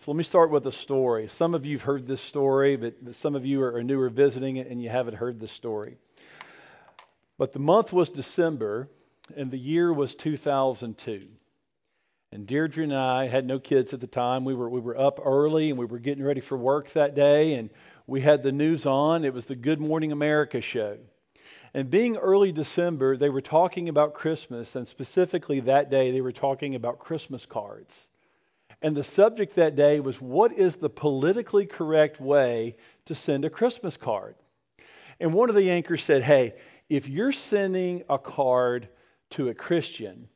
So let me start with a story. Some of you have heard this story, but some of you are newer visiting it and you haven't heard this story. But the month was December and the year was 2002. And Deirdre and I had no kids at the time. We were, we were up early and we were getting ready for work that day. And we had the news on. It was the Good Morning America show. And being early December, they were talking about Christmas. And specifically that day, they were talking about Christmas cards. And the subject that day was what is the politically correct way to send a Christmas card? And one of the anchors said, Hey, if you're sending a card to a Christian,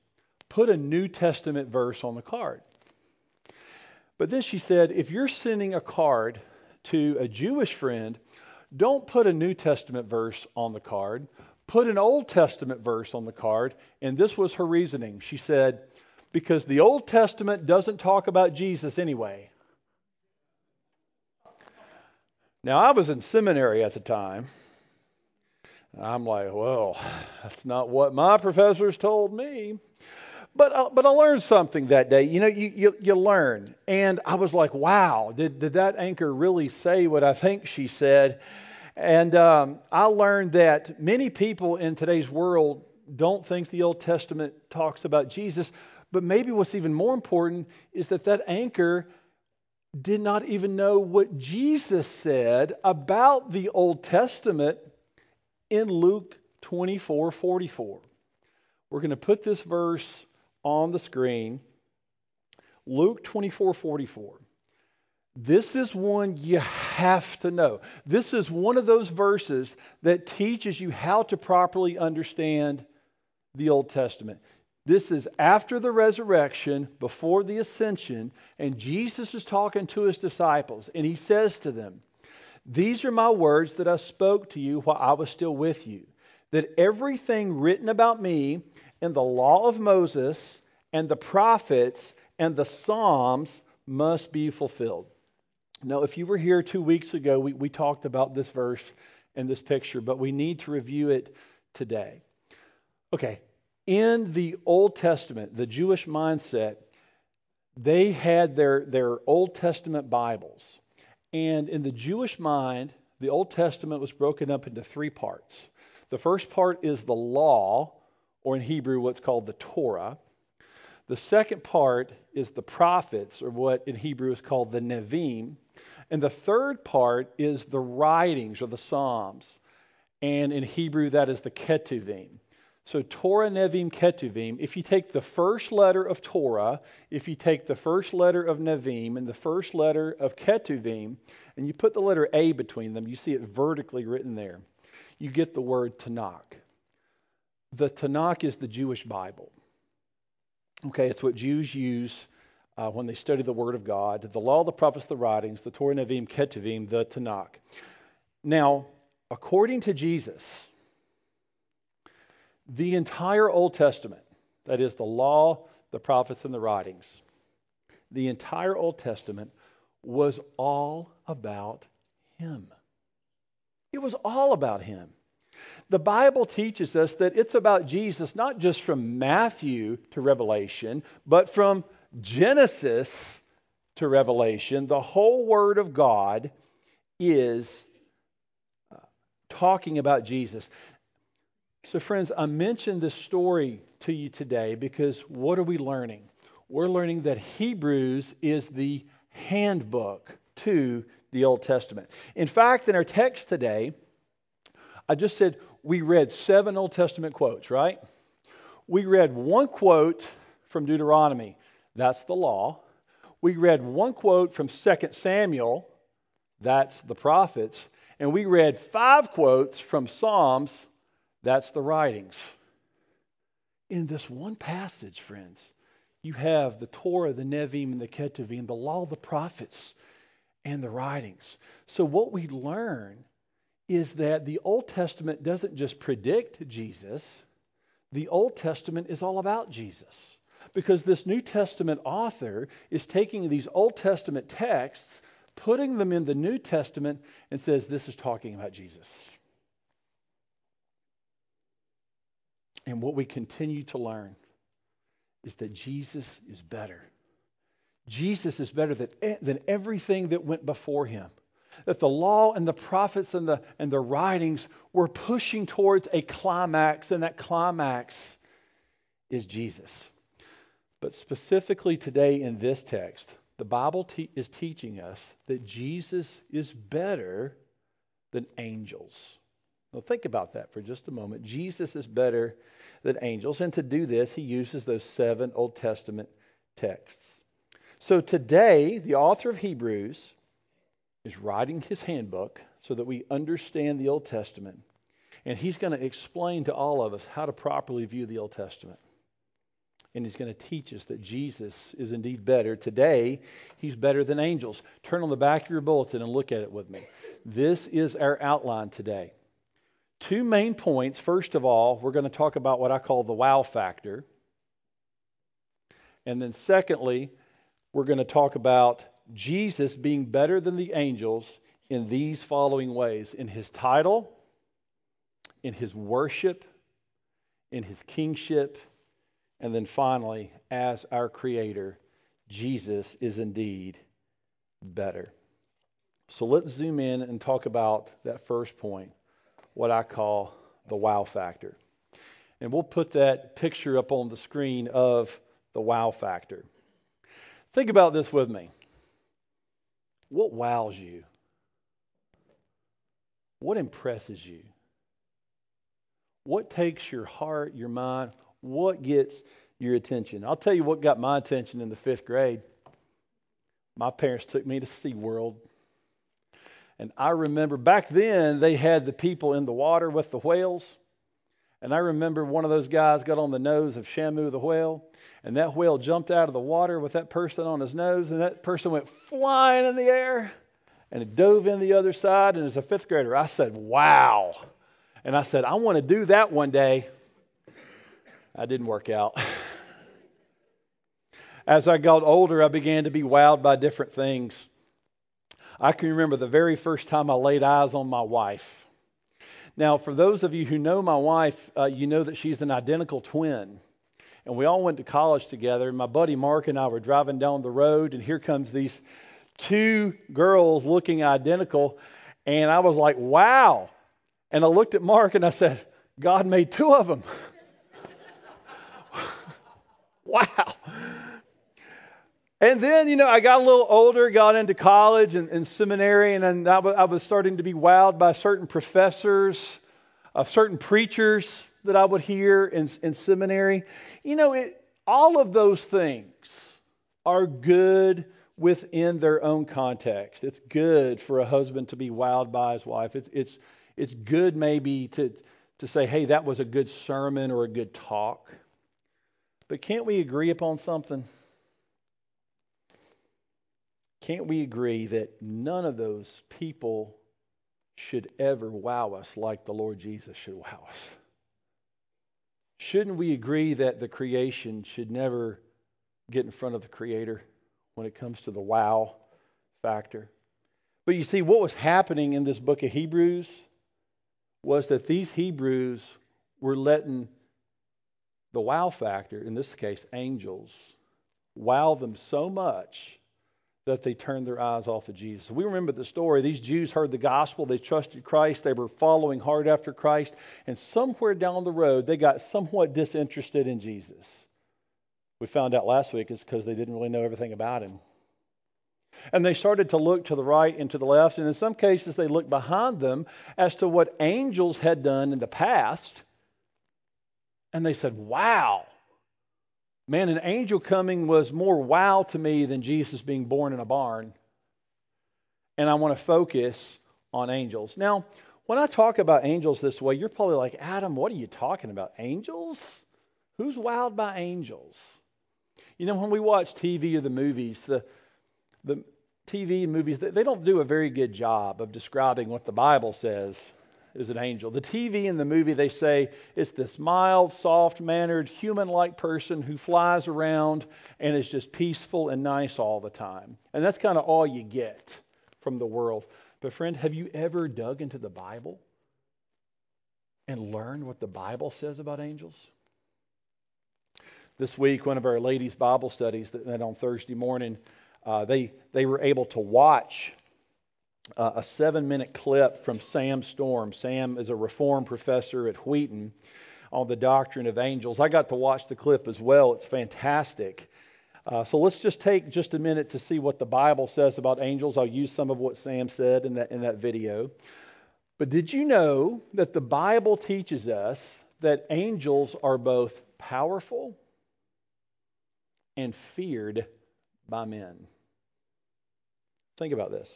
put a New Testament verse on the card. But then she said, if you're sending a card to a Jewish friend, don't put a New Testament verse on the card. Put an Old Testament verse on the card. And this was her reasoning. She said, because the Old Testament doesn't talk about Jesus anyway. Now, I was in seminary at the time. I'm like, well, that's not what my professors told me. But, uh, but I learned something that day. You know, you, you, you learn. And I was like, wow, did, did that anchor really say what I think she said? And um, I learned that many people in today's world don't think the Old Testament talks about Jesus. But maybe what's even more important is that that anchor did not even know what Jesus said about the Old Testament in Luke 24 44. We're going to put this verse on the screen. Luke 24 44. This is one you have to know. This is one of those verses that teaches you how to properly understand the Old Testament. This is after the resurrection, before the ascension, and Jesus is talking to his disciples, and he says to them, These are my words that I spoke to you while I was still with you, that everything written about me in the law of Moses and the prophets and the Psalms must be fulfilled. Now, if you were here two weeks ago, we, we talked about this verse and this picture, but we need to review it today. Okay, in the Old Testament, the Jewish mindset, they had their, their Old Testament Bibles. And in the Jewish mind, the Old Testament was broken up into three parts. The first part is the law, or in Hebrew, what's called the Torah. The second part is the prophets, or what in Hebrew is called the Nevi'im. And the third part is the writings, or the Psalms. And in Hebrew, that is the Ketuvim. So Torah, Nevi'im, Ketuvim, if you take the first letter of Torah, if you take the first letter of Nevi'im and the first letter of Ketuvim, and you put the letter A between them, you see it vertically written there, you get the word Tanakh. The Tanakh is the Jewish Bible. Okay, it's what Jews use uh, when they study the Word of God. The law, the prophets, the writings, the Torah, Nevi'im, Ketuvim, the Tanakh. Now, according to Jesus, the entire Old Testament, that is, the law, the prophets, and the writings, the entire Old Testament was all about Him. It was all about Him. The Bible teaches us that it's about Jesus not just from Matthew to Revelation, but from Genesis to Revelation. The whole Word of God is uh, talking about Jesus. So, friends, I mentioned this story to you today because what are we learning? We're learning that Hebrews is the handbook to the Old Testament. In fact, in our text today, I just said we read seven Old Testament quotes, right? We read one quote from Deuteronomy, that's the law. We read one quote from 2 Samuel, that's the prophets. And we read five quotes from Psalms, that's the writings. In this one passage, friends, you have the Torah, the Nevi'im, and the Ketuvim, the law, the prophets, and the writings. So what we learn is that the Old Testament doesn't just predict Jesus, the Old Testament is all about Jesus. Because this New Testament author is taking these Old Testament texts, putting them in the New Testament, and says, This is talking about Jesus. And what we continue to learn is that Jesus is better. Jesus is better than, eh, than everything that went before him. That the law and the prophets and the, and the writings were pushing towards a climax, and that climax is Jesus. But specifically today in this text, the Bible te- is teaching us that Jesus is better than angels. Now, think about that for just a moment. Jesus is better than angels. And to do this, he uses those seven Old Testament texts. So today, the author of Hebrews is writing his handbook so that we understand the Old Testament. And he's going to explain to all of us how to properly view the Old Testament. And he's going to teach us that Jesus is indeed better. Today, he's better than angels. Turn on the back of your bulletin and look at it with me. This is our outline today. Two main points. First of all, we're going to talk about what I call the wow factor. And then, secondly, we're going to talk about Jesus being better than the angels in these following ways in his title, in his worship, in his kingship, and then finally, as our Creator, Jesus is indeed better. So let's zoom in and talk about that first point, what I call the wow factor. And we'll put that picture up on the screen of the wow factor. Think about this with me. What wows you? What impresses you? What takes your heart, your mind? What gets your attention? I'll tell you what got my attention in the fifth grade. My parents took me to SeaWorld. And I remember back then they had the people in the water with the whales. And I remember one of those guys got on the nose of Shamu the whale, and that whale jumped out of the water with that person on his nose, and that person went flying in the air and it dove in the other side. And as a fifth grader, I said, Wow. And I said, I want to do that one day. I didn't work out. As I got older, I began to be wowed by different things. I can remember the very first time I laid eyes on my wife. Now, for those of you who know my wife, uh, you know that she's an identical twin. And we all went to college together. And my buddy Mark and I were driving down the road, and here comes these two girls looking identical. And I was like, wow. And I looked at Mark and I said, God made two of them. wow. And then, you know, I got a little older, got into college and, and seminary, and then I was, was starting to be wowed by certain professors, uh, certain preachers that I would hear in, in seminary. You know, it, all of those things are good within their own context. It's good for a husband to be wowed by his wife. It's, it's, it's good maybe to, to say, hey, that was a good sermon or a good talk. But can't we agree upon something? Can't we agree that none of those people should ever wow us like the Lord Jesus should wow us? Shouldn't we agree that the creation should never get in front of the Creator when it comes to the wow factor? But you see, what was happening in this book of Hebrews was that these Hebrews were letting the wow factor, in this case, angels, wow them so much that they turned their eyes off of Jesus. We remember the story. These Jews heard the gospel, they trusted Christ, they were following hard after Christ, and somewhere down the road, they got somewhat disinterested in Jesus. We found out last week it's because they didn't really know everything about him. And they started to look to the right and to the left, and in some cases, they looked behind them as to what angels had done in the past. And they said, Wow, Man, an angel coming was more wow to me than Jesus being born in a barn. And I want to focus on angels. Now, when I talk about angels this way, you're probably like, Adam, what are you talking about? Angels? Who's wowed by angels? You know, when we watch TV or the movies, the, the TV and movies, they don't do a very good job of describing what the Bible says is an angel. The TV in the movie, they say it's this mild, soft mannered, human like person who flies around and is just peaceful and nice all the time. And that's kind of all you get from the world. But, friend, have you ever dug into the Bible and learned what the Bible says about angels? This week, one of our ladies' Bible studies that met on Thursday morning, uh, they, they were able to watch uh, a seven minute clip from Sam Storm. Sam is a reform professor at Wheaton on the doctrine of angels. I got to watch the clip as well. It's fantastic. Uh, so let's just take just a minute to see what the Bible says about angels. I'll use some of what Sam said in that, in that video. But did you know that the Bible teaches us that angels are both powerful and feared by men? Think about this.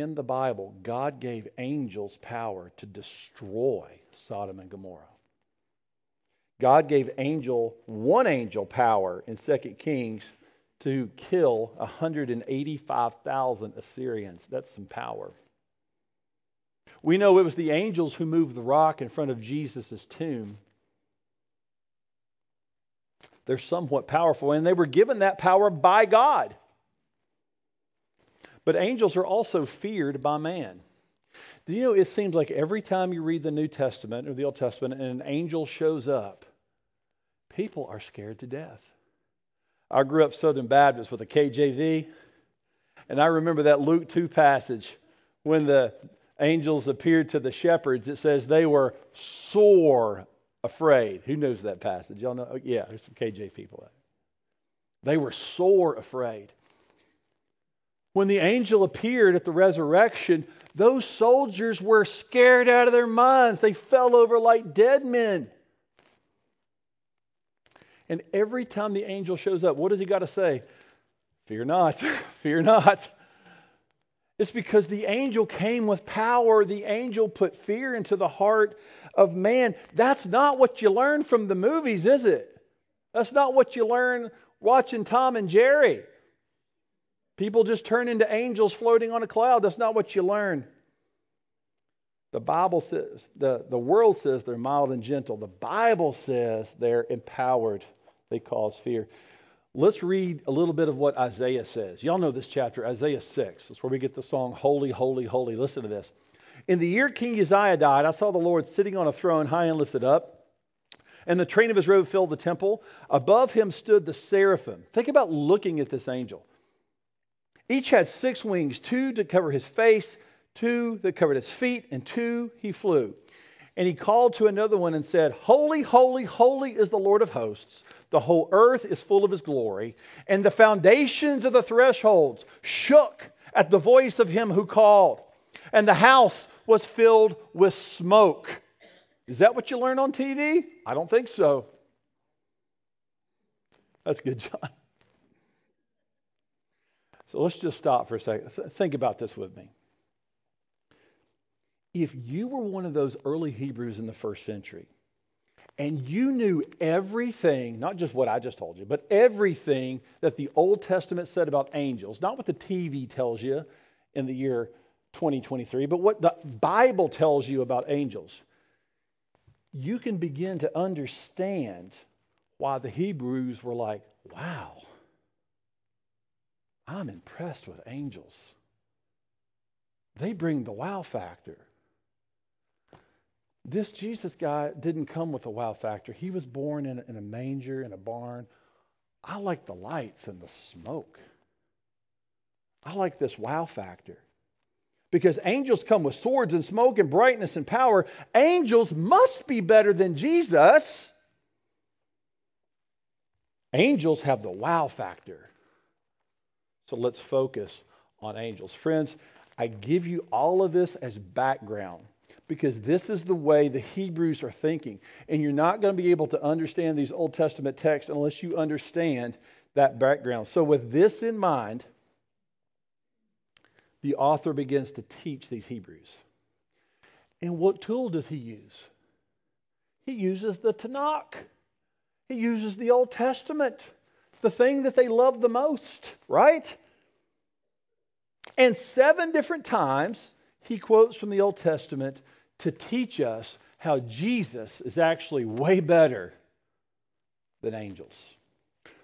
In the Bible, God gave angels power to destroy Sodom and Gomorrah. God gave angel one angel power in 2 Kings to kill 185,000 Assyrians. That's some power. We know it was the angels who moved the rock in front of Jesus' tomb. They're somewhat powerful, and they were given that power by God. But angels are also feared by man. Do you know it seems like every time you read the New Testament or the Old Testament and an angel shows up, people are scared to death. I grew up Southern Baptist with a KJV, and I remember that Luke 2 passage when the angels appeared to the shepherds. It says they were sore afraid. Who knows that passage? Y'all know? Oh, yeah, there's some KJ people. There. They were sore afraid. When the angel appeared at the resurrection, those soldiers were scared out of their minds. They fell over like dead men. And every time the angel shows up, what does he got to say? Fear not, fear not. It's because the angel came with power. The angel put fear into the heart of man. That's not what you learn from the movies, is it? That's not what you learn watching Tom and Jerry. People just turn into angels floating on a cloud. That's not what you learn. The Bible says, the, the world says they're mild and gentle. The Bible says they're empowered. They cause fear. Let's read a little bit of what Isaiah says. Y'all know this chapter, Isaiah 6. That's where we get the song Holy, Holy, Holy. Listen to this. In the year King Uzziah died, I saw the Lord sitting on a throne high and lifted up, and the train of his robe filled the temple. Above him stood the seraphim. Think about looking at this angel. Each had six wings, two to cover his face, two that covered his feet, and two he flew. And he called to another one and said, Holy, holy, holy is the Lord of hosts. The whole earth is full of his glory. And the foundations of the thresholds shook at the voice of him who called. And the house was filled with smoke. Is that what you learn on TV? I don't think so. That's good, John. So let's just stop for a second. Think about this with me. If you were one of those early Hebrews in the first century, and you knew everything, not just what I just told you, but everything that the Old Testament said about angels, not what the TV tells you in the year 2023, but what the Bible tells you about angels, you can begin to understand why the Hebrews were like, wow, I'm impressed with angels. They bring the wow factor. This Jesus guy didn't come with a wow factor. He was born in a, in a manger, in a barn. I like the lights and the smoke. I like this wow factor. Because angels come with swords and smoke and brightness and power. Angels must be better than Jesus. Angels have the wow factor. So let's focus on angels. Friends, I give you all of this as background because this is the way the Hebrews are thinking. And you're not going to be able to understand these Old Testament texts unless you understand that background. So, with this in mind, the author begins to teach these Hebrews. And what tool does he use? He uses the Tanakh, he uses the Old Testament the thing that they love the most, right? And seven different times he quotes from the Old Testament to teach us how Jesus is actually way better than angels.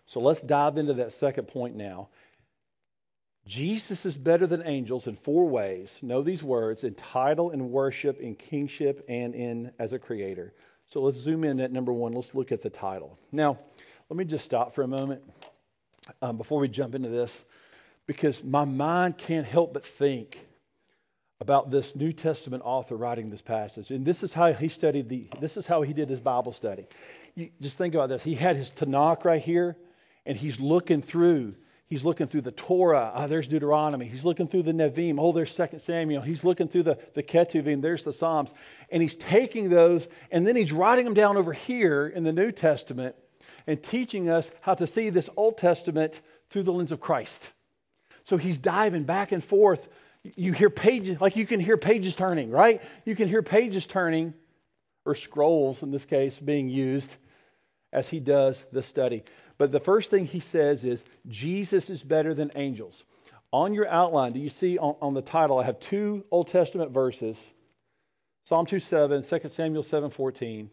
So let's dive into that second point now. Jesus is better than angels in four ways. Know these words in title, in worship, in kingship, and in as a creator. So let's zoom in at number one. Let's look at the title. Now, let me just stop for a moment um, before we jump into this, because my mind can't help but think about this New Testament author writing this passage. And this is how he studied the, this is how he did his Bible study. You just think about this. He had his Tanakh right here, and he's looking through. He's looking through the Torah. Ah, there's Deuteronomy. He's looking through the Nevi'im. Oh, there's 2 Samuel. He's looking through the, the Ketuvim. There's the Psalms. And he's taking those, and then he's writing them down over here in the New Testament and teaching us how to see this Old Testament through the lens of Christ. So he's diving back and forth you hear pages, like you can hear pages turning, right? You can hear pages turning, or scrolls in this case, being used as he does the study. But the first thing he says is, Jesus is better than angels. On your outline, do you see on, on the title, I have two Old Testament verses Psalm 2 7, 2 Samuel 7 14.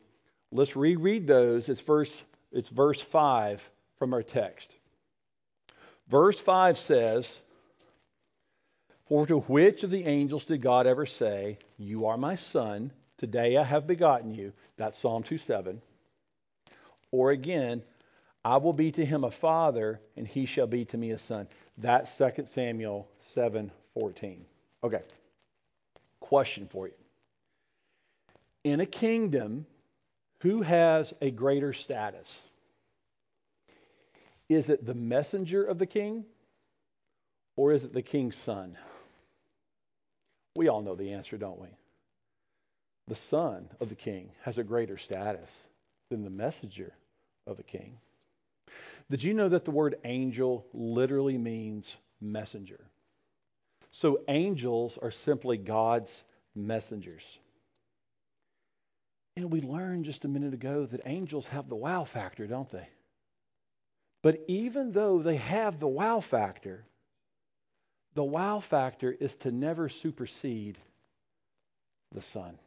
Let's reread those. It's verse, it's verse 5 from our text. Verse 5 says, for to which of the angels did God ever say, You are my son, today I have begotten you? That's Psalm 2:7. Or again, I will be to him a father, and he shall be to me a son. That's 2 Samuel 7:14. Okay. Question for you. In a kingdom, who has a greater status? Is it the messenger of the king, or is it the king's son? We all know the answer, don't we? The son of the king has a greater status than the messenger of the king. Did you know that the word angel literally means messenger? So angels are simply God's messengers. And we learned just a minute ago that angels have the wow factor, don't they? But even though they have the wow factor, the wow factor is to never supersede the Son.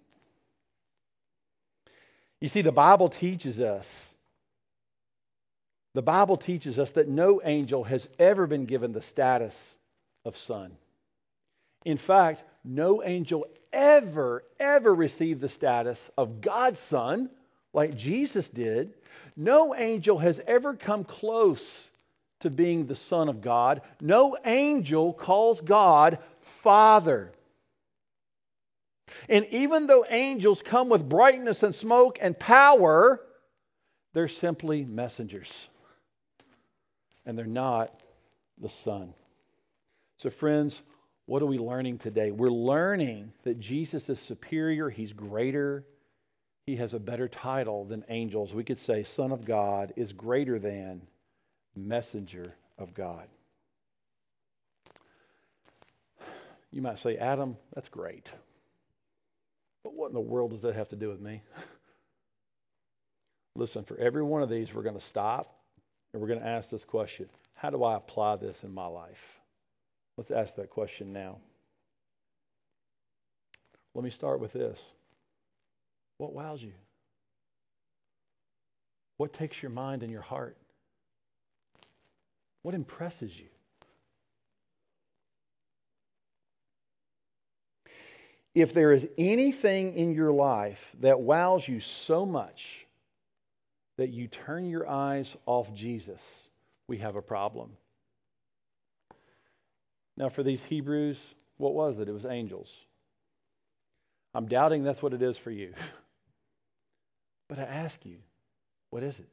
You see, the Bible teaches us, the Bible teaches us that no angel has ever been given the status of Son. In fact, no angel ever, ever received the status of God's Son like Jesus did. No angel has ever come close to being the Son of God. No angel calls God Father. And even though angels come with brightness and smoke and power, they're simply messengers. And they're not the Son. So, friends, what are we learning today? We're learning that Jesus is superior, He's greater, He has a better title than angels. We could say, Son of God is greater than messenger of God. You might say, Adam, that's great. But what in the world does that have to do with me? Listen, for every one of these, we're going to stop and we're going to ask this question How do I apply this in my life? Let's ask that question now. Let me start with this What wows you? What takes your mind and your heart? What impresses you? If there is anything in your life that wows you so much that you turn your eyes off Jesus, we have a problem. Now, for these Hebrews, what was it? It was angels. I'm doubting that's what it is for you. But I ask you, what is it?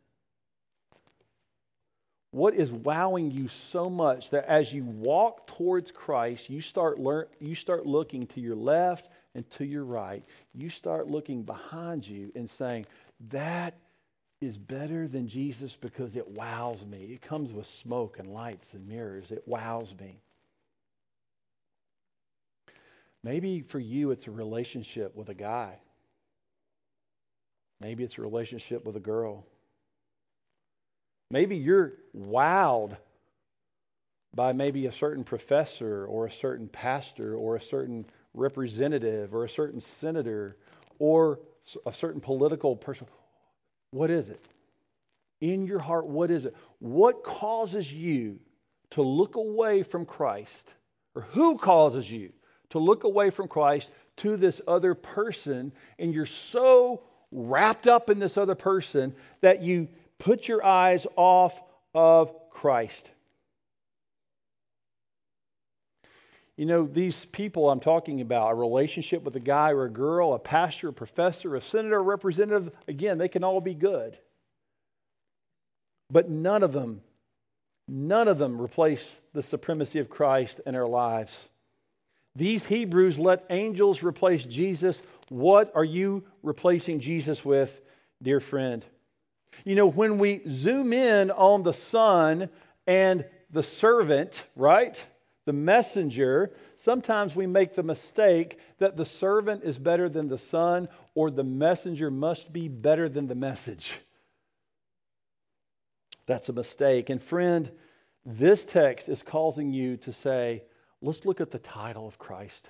What is wowing you so much that as you walk towards Christ, you start learn, you start looking to your left and to your right. You start looking behind you and saying, "That is better than Jesus because it wows me. It comes with smoke and lights and mirrors. It wows me." Maybe for you it's a relationship with a guy. Maybe it's a relationship with a girl. Maybe you're wowed by maybe a certain professor or a certain pastor or a certain representative or a certain senator or a certain political person. What is it? In your heart, what is it? What causes you to look away from Christ? Or who causes you to look away from Christ to this other person? And you're so wrapped up in this other person that you put your eyes off of Christ. You know, these people I'm talking about, a relationship with a guy or a girl, a pastor, a professor, a senator, a representative, again, they can all be good. But none of them, none of them replace the supremacy of Christ in our lives. These Hebrews let angels replace Jesus. What are you replacing Jesus with, dear friend? You know, when we zoom in on the Son and the servant, right? the messenger, sometimes we make the mistake that the servant is better than the son or the messenger must be better than the message. That's a mistake. And friend, this text is causing you to say, let's look at the title of Christ.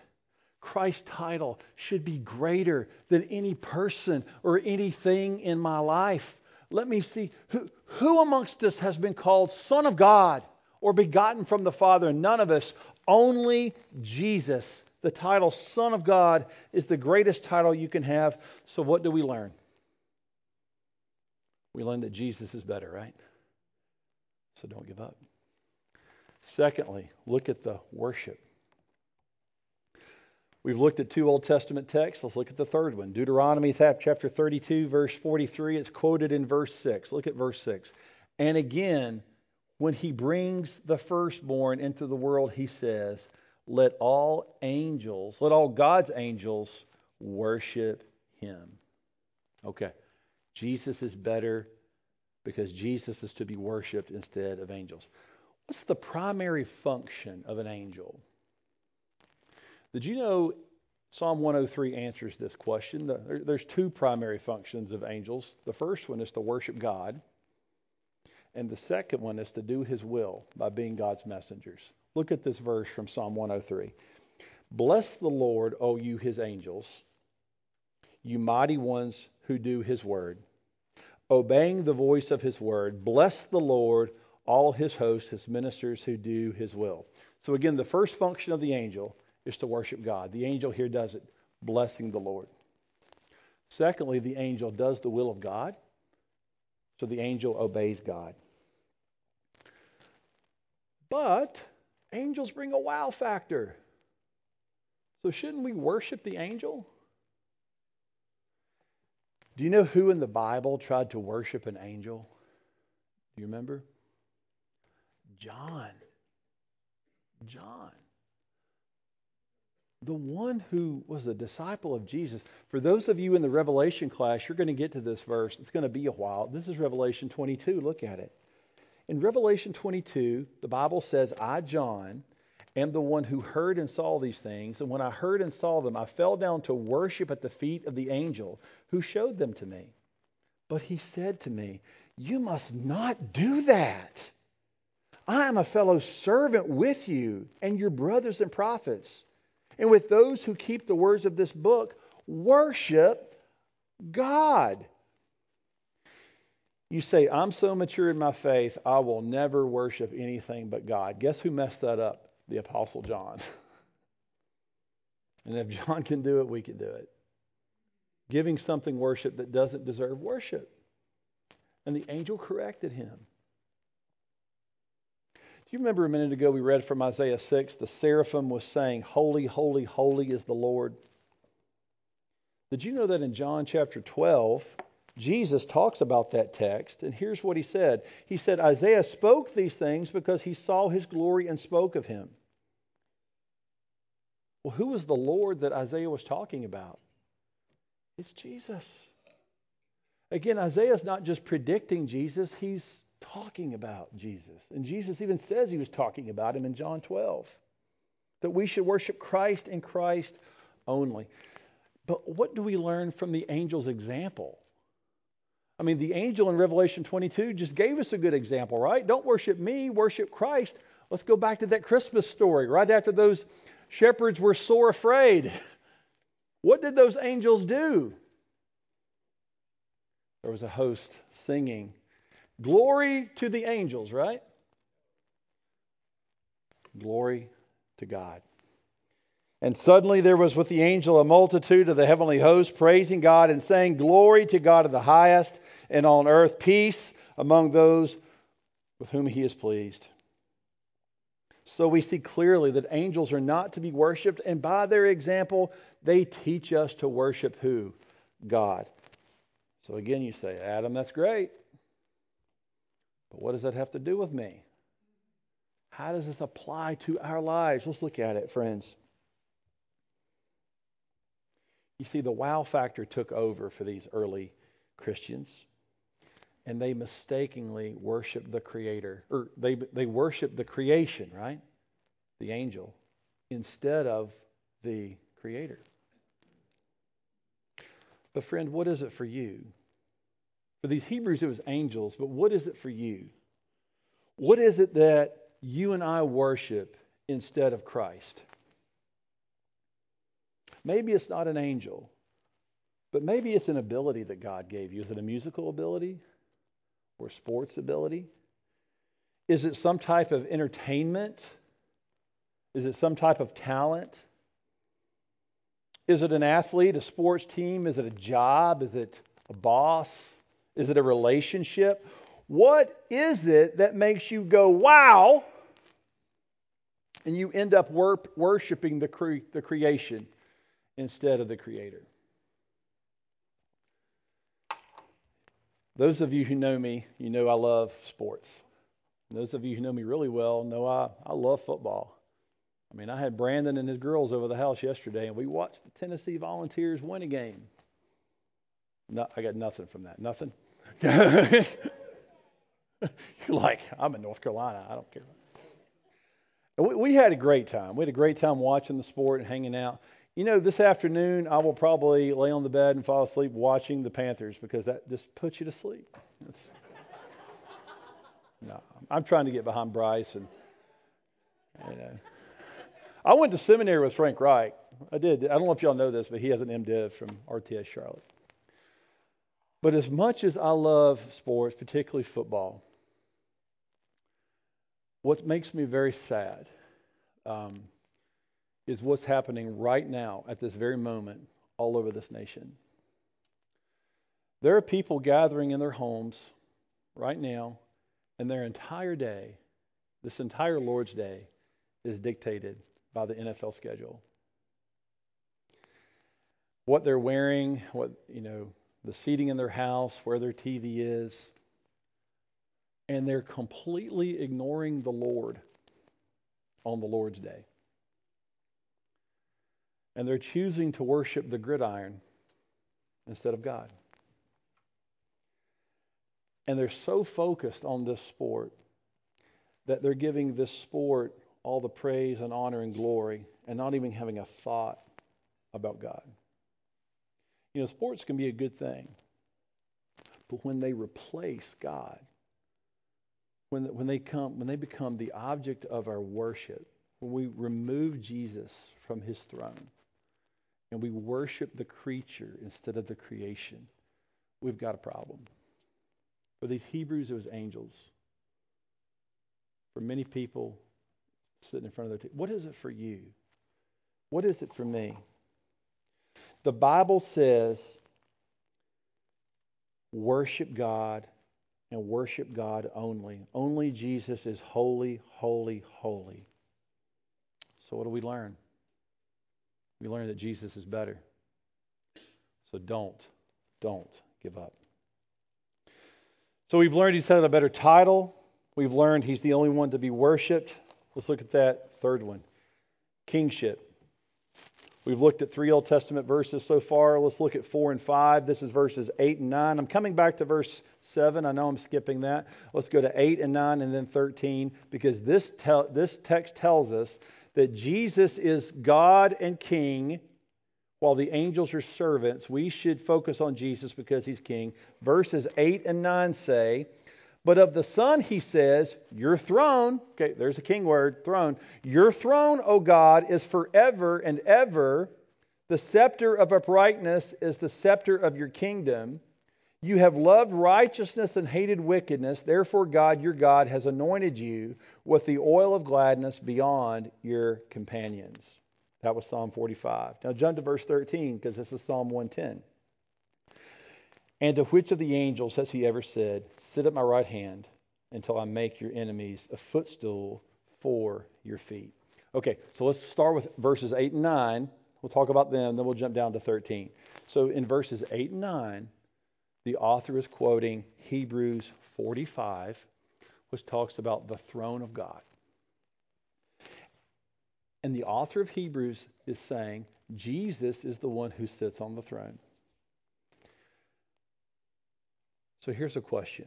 Christ's title should be greater than any person or anything in my life. Let me see who, who amongst us has been called Son of God or begotten from the Father. None of us. Only Jesus. The title Son of God is the greatest title you can have. So, what do we learn? We learn that Jesus is better, right? So, don't give up. Secondly, look at the worship. We've looked at two Old Testament texts. Let's look at the third one. Deuteronomy chapter 32, verse 43. It's quoted in verse 6. Look at verse 6. And again, when he brings the firstborn into the world, he says, Let all angels, let all God's angels worship him. Okay, Jesus is better because Jesus is to be worshiped instead of angels. What's the primary function of an angel? Did you know Psalm 103 answers this question? There's two primary functions of angels. The first one is to worship God. And the second one is to do his will by being God's messengers. Look at this verse from Psalm 103. Bless the Lord, O you his angels, you mighty ones who do his word, obeying the voice of his word. Bless the Lord, all his hosts, his ministers who do his will. So, again, the first function of the angel is to worship God. The angel here does it, blessing the Lord. Secondly, the angel does the will of God, so the angel obeys God. But angels bring a wow factor. So shouldn't we worship the angel? Do you know who in the Bible tried to worship an angel? Do you remember? John. John. The one who was a disciple of Jesus. For those of you in the Revelation class, you're going to get to this verse. It's going to be a while. This is Revelation 22. Look at it. In Revelation 22, the Bible says, I, John, am the one who heard and saw these things. And when I heard and saw them, I fell down to worship at the feet of the angel who showed them to me. But he said to me, You must not do that. I am a fellow servant with you and your brothers and prophets, and with those who keep the words of this book. Worship God. You say, I'm so mature in my faith, I will never worship anything but God. Guess who messed that up? The Apostle John. and if John can do it, we can do it. Giving something worship that doesn't deserve worship. And the angel corrected him. You remember a minute ago we read from Isaiah 6? The seraphim was saying, Holy, holy, holy is the Lord. Did you know that in John chapter 12, Jesus talks about that text, and here's what he said. He said, Isaiah spoke these things because he saw his glory and spoke of him. Well, who was the Lord that Isaiah was talking about? It's Jesus. Again, Isaiah is not just predicting Jesus, he's talking about Jesus. And Jesus even says he was talking about him in John 12 that we should worship Christ and Christ only. But what do we learn from the angel's example? I mean, the angel in Revelation 22 just gave us a good example, right? Don't worship me, worship Christ. Let's go back to that Christmas story. Right after those shepherds were sore afraid, what did those angels do? There was a host singing, Glory to the angels, right? Glory to God. And suddenly there was with the angel a multitude of the heavenly host praising God and saying, Glory to God in the highest, and on earth peace among those with whom he is pleased. So we see clearly that angels are not to be worshiped, and by their example, they teach us to worship who? God. So again, you say, Adam, that's great. But what does that have to do with me? How does this apply to our lives? Let's look at it, friends. You see, the wow factor took over for these early Christians, and they mistakenly worshiped the Creator, or they, they worshiped the creation, right? The angel, instead of the Creator. But, friend, what is it for you? For these Hebrews, it was angels, but what is it for you? What is it that you and I worship instead of Christ? Maybe it's not an angel, but maybe it's an ability that God gave you. Is it a musical ability or sports ability? Is it some type of entertainment? Is it some type of talent? Is it an athlete, a sports team? Is it a job? Is it a boss? Is it a relationship? What is it that makes you go, wow, and you end up wor- worshiping the, cre- the creation instead of the Creator? Those of you who know me, you know I love sports. those of you who know me really well know I, I love football. I mean, I had Brandon and his girls over the house yesterday, and we watched the Tennessee Volunteers win a game. No, I got nothing from that. Nothing. You're like, I'm in North Carolina. I don't care. We, we had a great time. We had a great time watching the sport and hanging out. You know, this afternoon I will probably lay on the bed and fall asleep watching the Panthers because that just puts you to sleep. It's, no, I'm trying to get behind Bryce and you know. I went to seminary with Frank Reich. I did. I don't know if y'all know this, but he has an MDiv from RTS Charlotte. But as much as I love sports, particularly football, what makes me very sad um, is what's happening right now at this very moment all over this nation. There are people gathering in their homes right now, and their entire day, this entire Lord's Day, is dictated by the NFL schedule. What they're wearing, what, you know, the seating in their house, where their TV is. And they're completely ignoring the Lord on the Lord's day. And they're choosing to worship the gridiron instead of God. And they're so focused on this sport that they're giving this sport all the praise and honor and glory and not even having a thought about God. You know, sports can be a good thing, but when they replace God, when, when, they come, when they become the object of our worship, when we remove Jesus from his throne and we worship the creature instead of the creation, we've got a problem. For these Hebrews, it was angels. For many people, sitting in front of their table. What is it for you? What is it for me? The Bible says, worship God and worship God only. Only Jesus is holy, holy, holy. So, what do we learn? We learn that Jesus is better. So, don't, don't give up. So, we've learned he's had a better title. We've learned he's the only one to be worshiped. Let's look at that third one kingship. We've looked at three Old Testament verses so far. Let's look at four and five. This is verses eight and nine. I'm coming back to verse seven. I know I'm skipping that. Let's go to eight and nine and then 13 because this, te- this text tells us that Jesus is God and King while the angels are servants. We should focus on Jesus because he's King. Verses 8 and 9 say, but of the Son, he says, Your throne, okay, there's a king word, throne. Your throne, O God, is forever and ever. The scepter of uprightness is the scepter of your kingdom. You have loved righteousness and hated wickedness. Therefore, God, your God, has anointed you with the oil of gladness beyond your companions. That was Psalm 45. Now jump to verse 13 because this is Psalm 110. And to which of the angels has he ever said, Sit at my right hand until I make your enemies a footstool for your feet? Okay, so let's start with verses 8 and 9. We'll talk about them, then we'll jump down to 13. So in verses 8 and 9, the author is quoting Hebrews 45, which talks about the throne of God. And the author of Hebrews is saying Jesus is the one who sits on the throne. So here's a question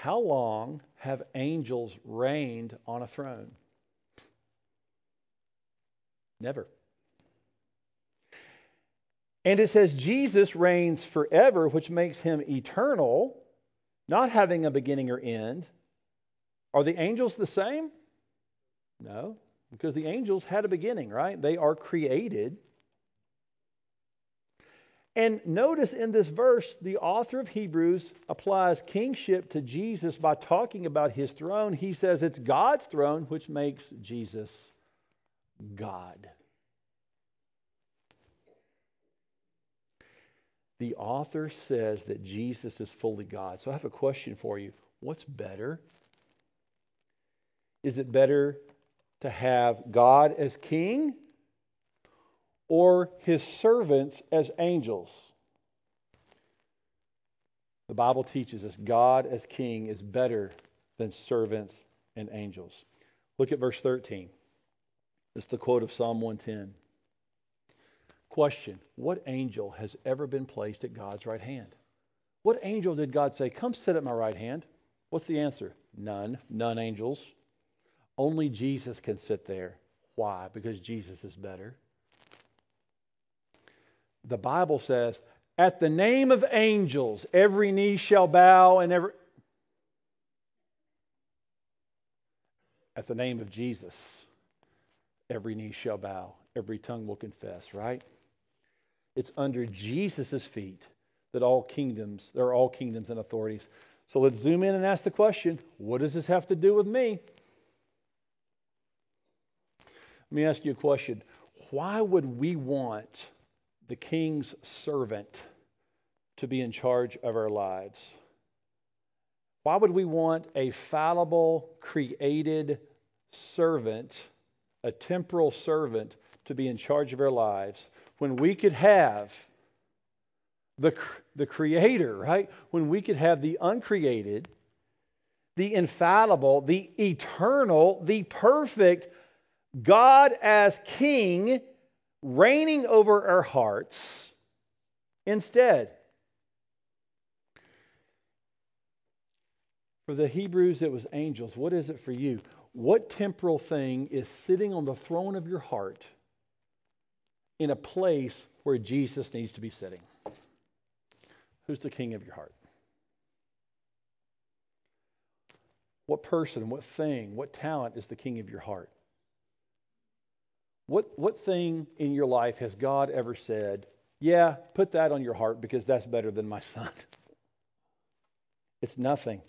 How long have angels reigned on a throne? Never. And it says Jesus reigns forever, which makes him eternal, not having a beginning or end. Are the angels the same? No, because the angels had a beginning, right? They are created. And notice in this verse, the author of Hebrews applies kingship to Jesus by talking about his throne. He says it's God's throne, which makes Jesus God. The author says that Jesus is fully God. So I have a question for you. What's better? Is it better to have God as king or his servants as angels? The Bible teaches us God as king is better than servants and angels. Look at verse 13. It's the quote of Psalm 110. Question What angel has ever been placed at God's right hand? What angel did God say, Come sit at my right hand? What's the answer? None. None angels. Only Jesus can sit there. Why? Because Jesus is better. The Bible says, At the name of angels, every knee shall bow and every. At the name of Jesus, every knee shall bow, every tongue will confess, right? It's under Jesus' feet that all kingdoms, there are all kingdoms and authorities. So let's zoom in and ask the question what does this have to do with me? Let me ask you a question. Why would we want the king's servant to be in charge of our lives? Why would we want a fallible, created servant, a temporal servant, to be in charge of our lives when we could have the, the Creator, right? When we could have the uncreated, the infallible, the eternal, the perfect God as King reigning over our hearts instead. For the Hebrews, it was angels. What is it for you? What temporal thing is sitting on the throne of your heart? in a place where Jesus needs to be sitting. Who's the king of your heart? What person, what thing, what talent is the king of your heart? What, what thing in your life has God ever said, yeah, put that on your heart because that's better than my son? It's nothing.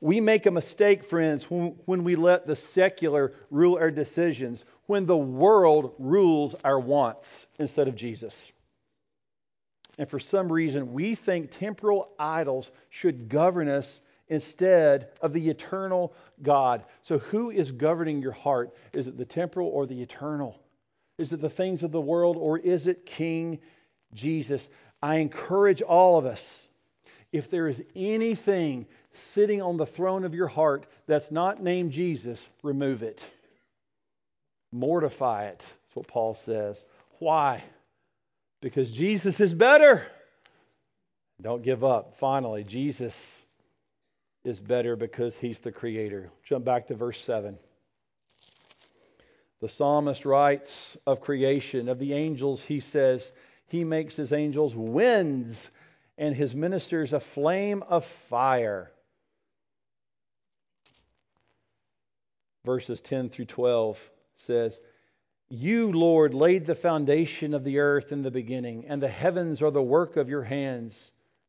We make a mistake, friends, when, when we let the secular rule our decisions, when the world rules our wants instead of Jesus. And for some reason, we think temporal idols should govern us instead of the eternal God. So, who is governing your heart? Is it the temporal or the eternal? Is it the things of the world or is it King Jesus? I encourage all of us if there is anything sitting on the throne of your heart that's not named Jesus, remove it. Mortify it. That's what Paul says. Why? Because Jesus is better. Don't give up. Finally, Jesus is better because he's the creator. Jump back to verse 7. The psalmist writes of creation, of the angels, he says, He makes his angels winds and his ministers a flame of fire. Verses 10 through 12 says, You, Lord, laid the foundation of the earth in the beginning, and the heavens are the work of your hands.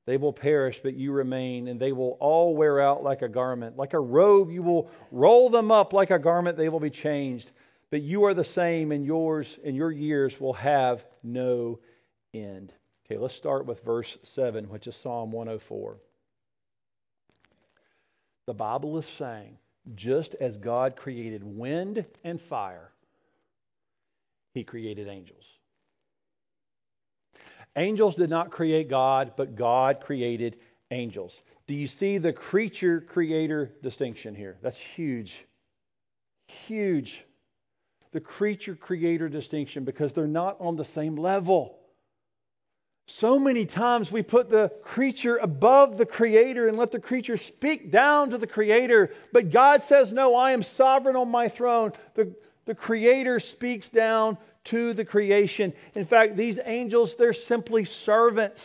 They will perish, but you remain, and they will all wear out like a garment. Like a robe, you will roll them up like a garment, they will be changed. but you are the same, and yours and your years will have no end. Okay, let's start with verse 7, which is Psalm 104. The Bible is saying, just as God created wind and fire, he created angels. Angels did not create God, but God created angels. Do you see the creature creator distinction here? That's huge. Huge. The creature creator distinction because they're not on the same level. So many times we put the creature above the creator and let the creature speak down to the creator. But God says, No, I am sovereign on my throne. The, the creator speaks down to the creation. In fact, these angels, they're simply servants.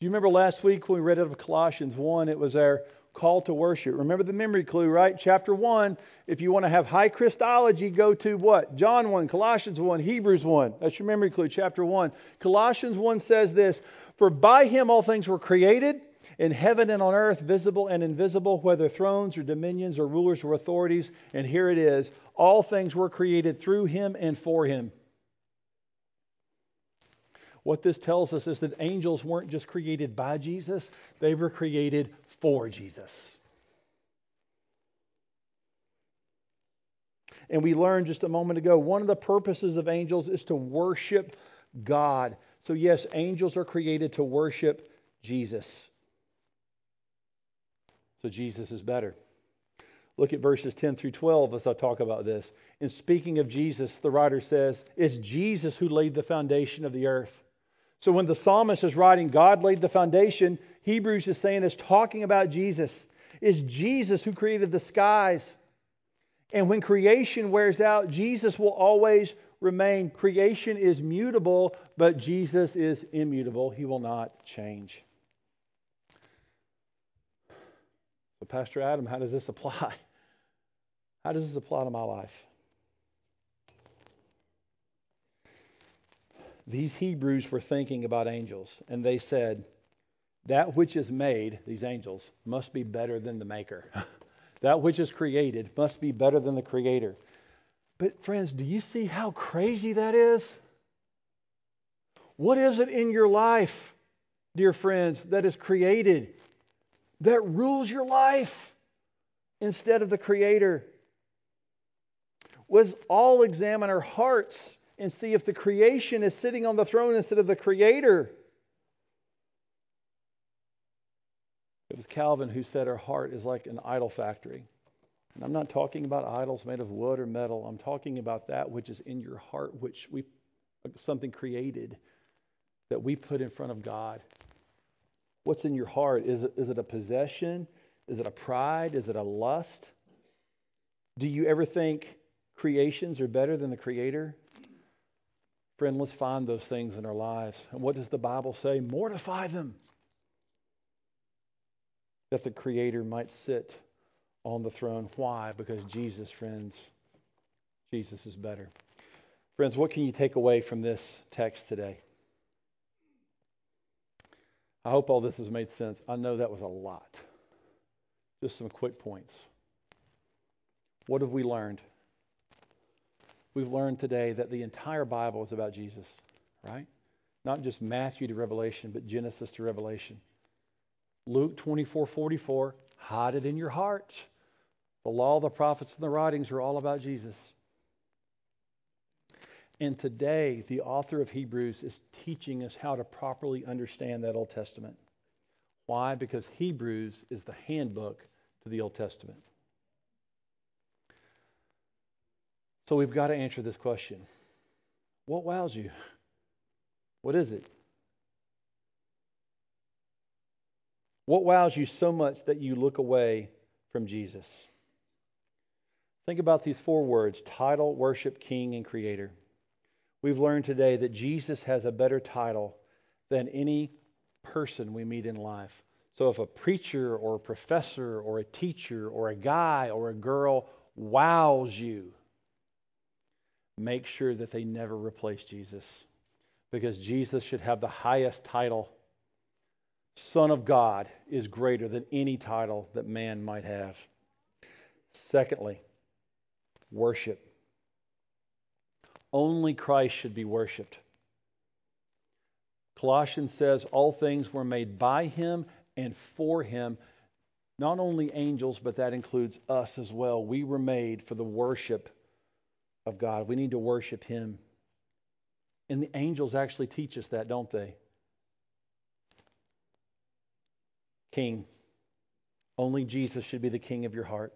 Do you remember last week when we read out of Colossians 1? It was our call to worship. Remember the memory clue, right? Chapter 1. If you want to have high Christology, go to what? John 1, Colossians 1, Hebrews 1. That's your memory clue, chapter 1. Colossians 1 says this For by him all things were created, in heaven and on earth, visible and invisible, whether thrones or dominions or rulers or authorities. And here it is all things were created through him and for him. What this tells us is that angels weren't just created by Jesus, they were created for Jesus. And we learned just a moment ago one of the purposes of angels is to worship God. So, yes, angels are created to worship Jesus. So, Jesus is better. Look at verses 10 through 12 as I talk about this. In speaking of Jesus, the writer says, It's Jesus who laid the foundation of the earth. So when the psalmist is writing, God laid the foundation, Hebrews is saying is talking about Jesus. It's Jesus who created the skies. And when creation wears out, Jesus will always remain. Creation is mutable, but Jesus is immutable. He will not change. So, Pastor Adam, how does this apply? How does this apply to my life? These Hebrews were thinking about angels, and they said, That which is made, these angels, must be better than the maker. that which is created must be better than the creator. But, friends, do you see how crazy that is? What is it in your life, dear friends, that is created, that rules your life instead of the Creator? Let's all examine our hearts and see if the creation is sitting on the throne instead of the Creator. It was Calvin who said our heart is like an idol factory. And I'm not talking about idols made of wood or metal. I'm talking about that which is in your heart, which we something created that we put in front of God. What's in your heart? Is it, is it a possession? Is it a pride? Is it a lust? Do you ever think creations are better than the Creator? Friend, let's find those things in our lives. And what does the Bible say? Mortify them. That the Creator might sit on the throne. Why? Because Jesus, friends, Jesus is better. Friends, what can you take away from this text today? I hope all this has made sense. I know that was a lot. Just some quick points. What have we learned? We've learned today that the entire Bible is about Jesus, right? Not just Matthew to Revelation, but Genesis to Revelation. Luke 24 44, hide it in your heart. The law, the prophets, and the writings are all about Jesus. And today, the author of Hebrews is teaching us how to properly understand that Old Testament. Why? Because Hebrews is the handbook to the Old Testament. So we've got to answer this question What wows you? What is it? What wows you so much that you look away from Jesus? Think about these four words title, worship, king, and creator. We've learned today that Jesus has a better title than any person we meet in life. So if a preacher or a professor or a teacher or a guy or a girl wows you, make sure that they never replace Jesus because Jesus should have the highest title. Son of God is greater than any title that man might have. Secondly, worship. Only Christ should be worshiped. Colossians says all things were made by him and for him. Not only angels, but that includes us as well. We were made for the worship of God. We need to worship him. And the angels actually teach us that, don't they? King. Only Jesus should be the king of your heart.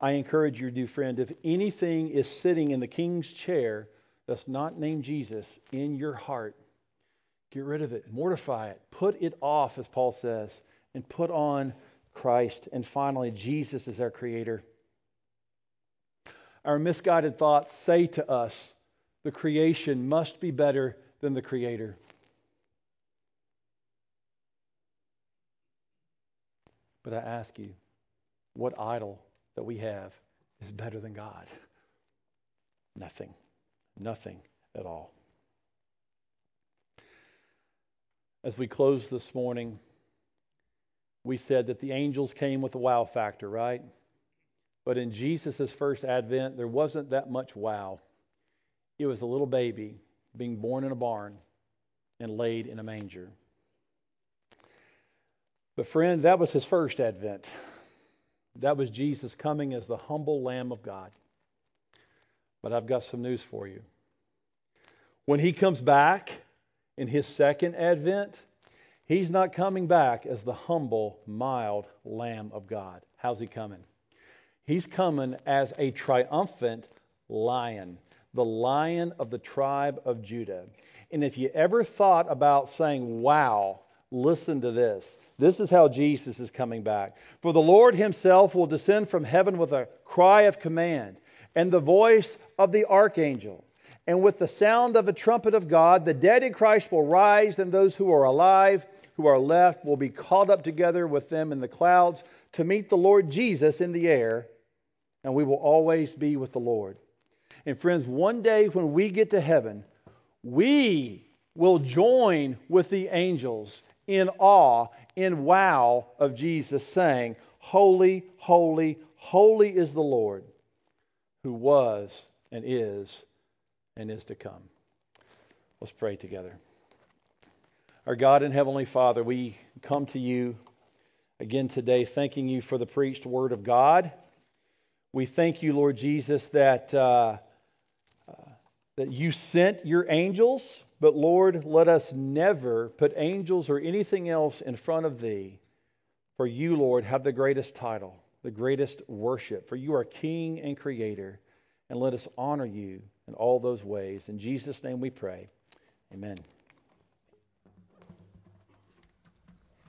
I encourage you, dear friend, if anything is sitting in the king's chair that's not named Jesus in your heart, get rid of it, mortify it, put it off, as Paul says, and put on Christ. And finally, Jesus is our creator. Our misguided thoughts say to us the creation must be better than the creator. But I ask you, what idol that we have is better than God? Nothing. Nothing at all. As we close this morning, we said that the angels came with a wow factor, right? But in Jesus' first advent, there wasn't that much wow. It was a little baby being born in a barn and laid in a manger. But, friend, that was his first advent. That was Jesus coming as the humble Lamb of God. But I've got some news for you. When he comes back in his second advent, he's not coming back as the humble, mild Lamb of God. How's he coming? He's coming as a triumphant lion, the lion of the tribe of Judah. And if you ever thought about saying, wow, listen to this. This is how Jesus is coming back. For the Lord himself will descend from heaven with a cry of command and the voice of the archangel. And with the sound of a trumpet of God, the dead in Christ will rise, and those who are alive, who are left, will be caught up together with them in the clouds to meet the Lord Jesus in the air, and we will always be with the Lord. And friends, one day when we get to heaven, we will join with the angels in awe, in wow of Jesus, saying, Holy, holy, holy is the Lord who was and is and is to come. Let's pray together. Our God and Heavenly Father, we come to you again today thanking you for the preached word of God. We thank you, Lord Jesus, that, uh, uh, that you sent your angels but Lord, let us never put angels or anything else in front of thee. For you, Lord, have the greatest title, the greatest worship. For you are King and Creator. And let us honor you in all those ways. In Jesus' name we pray. Amen.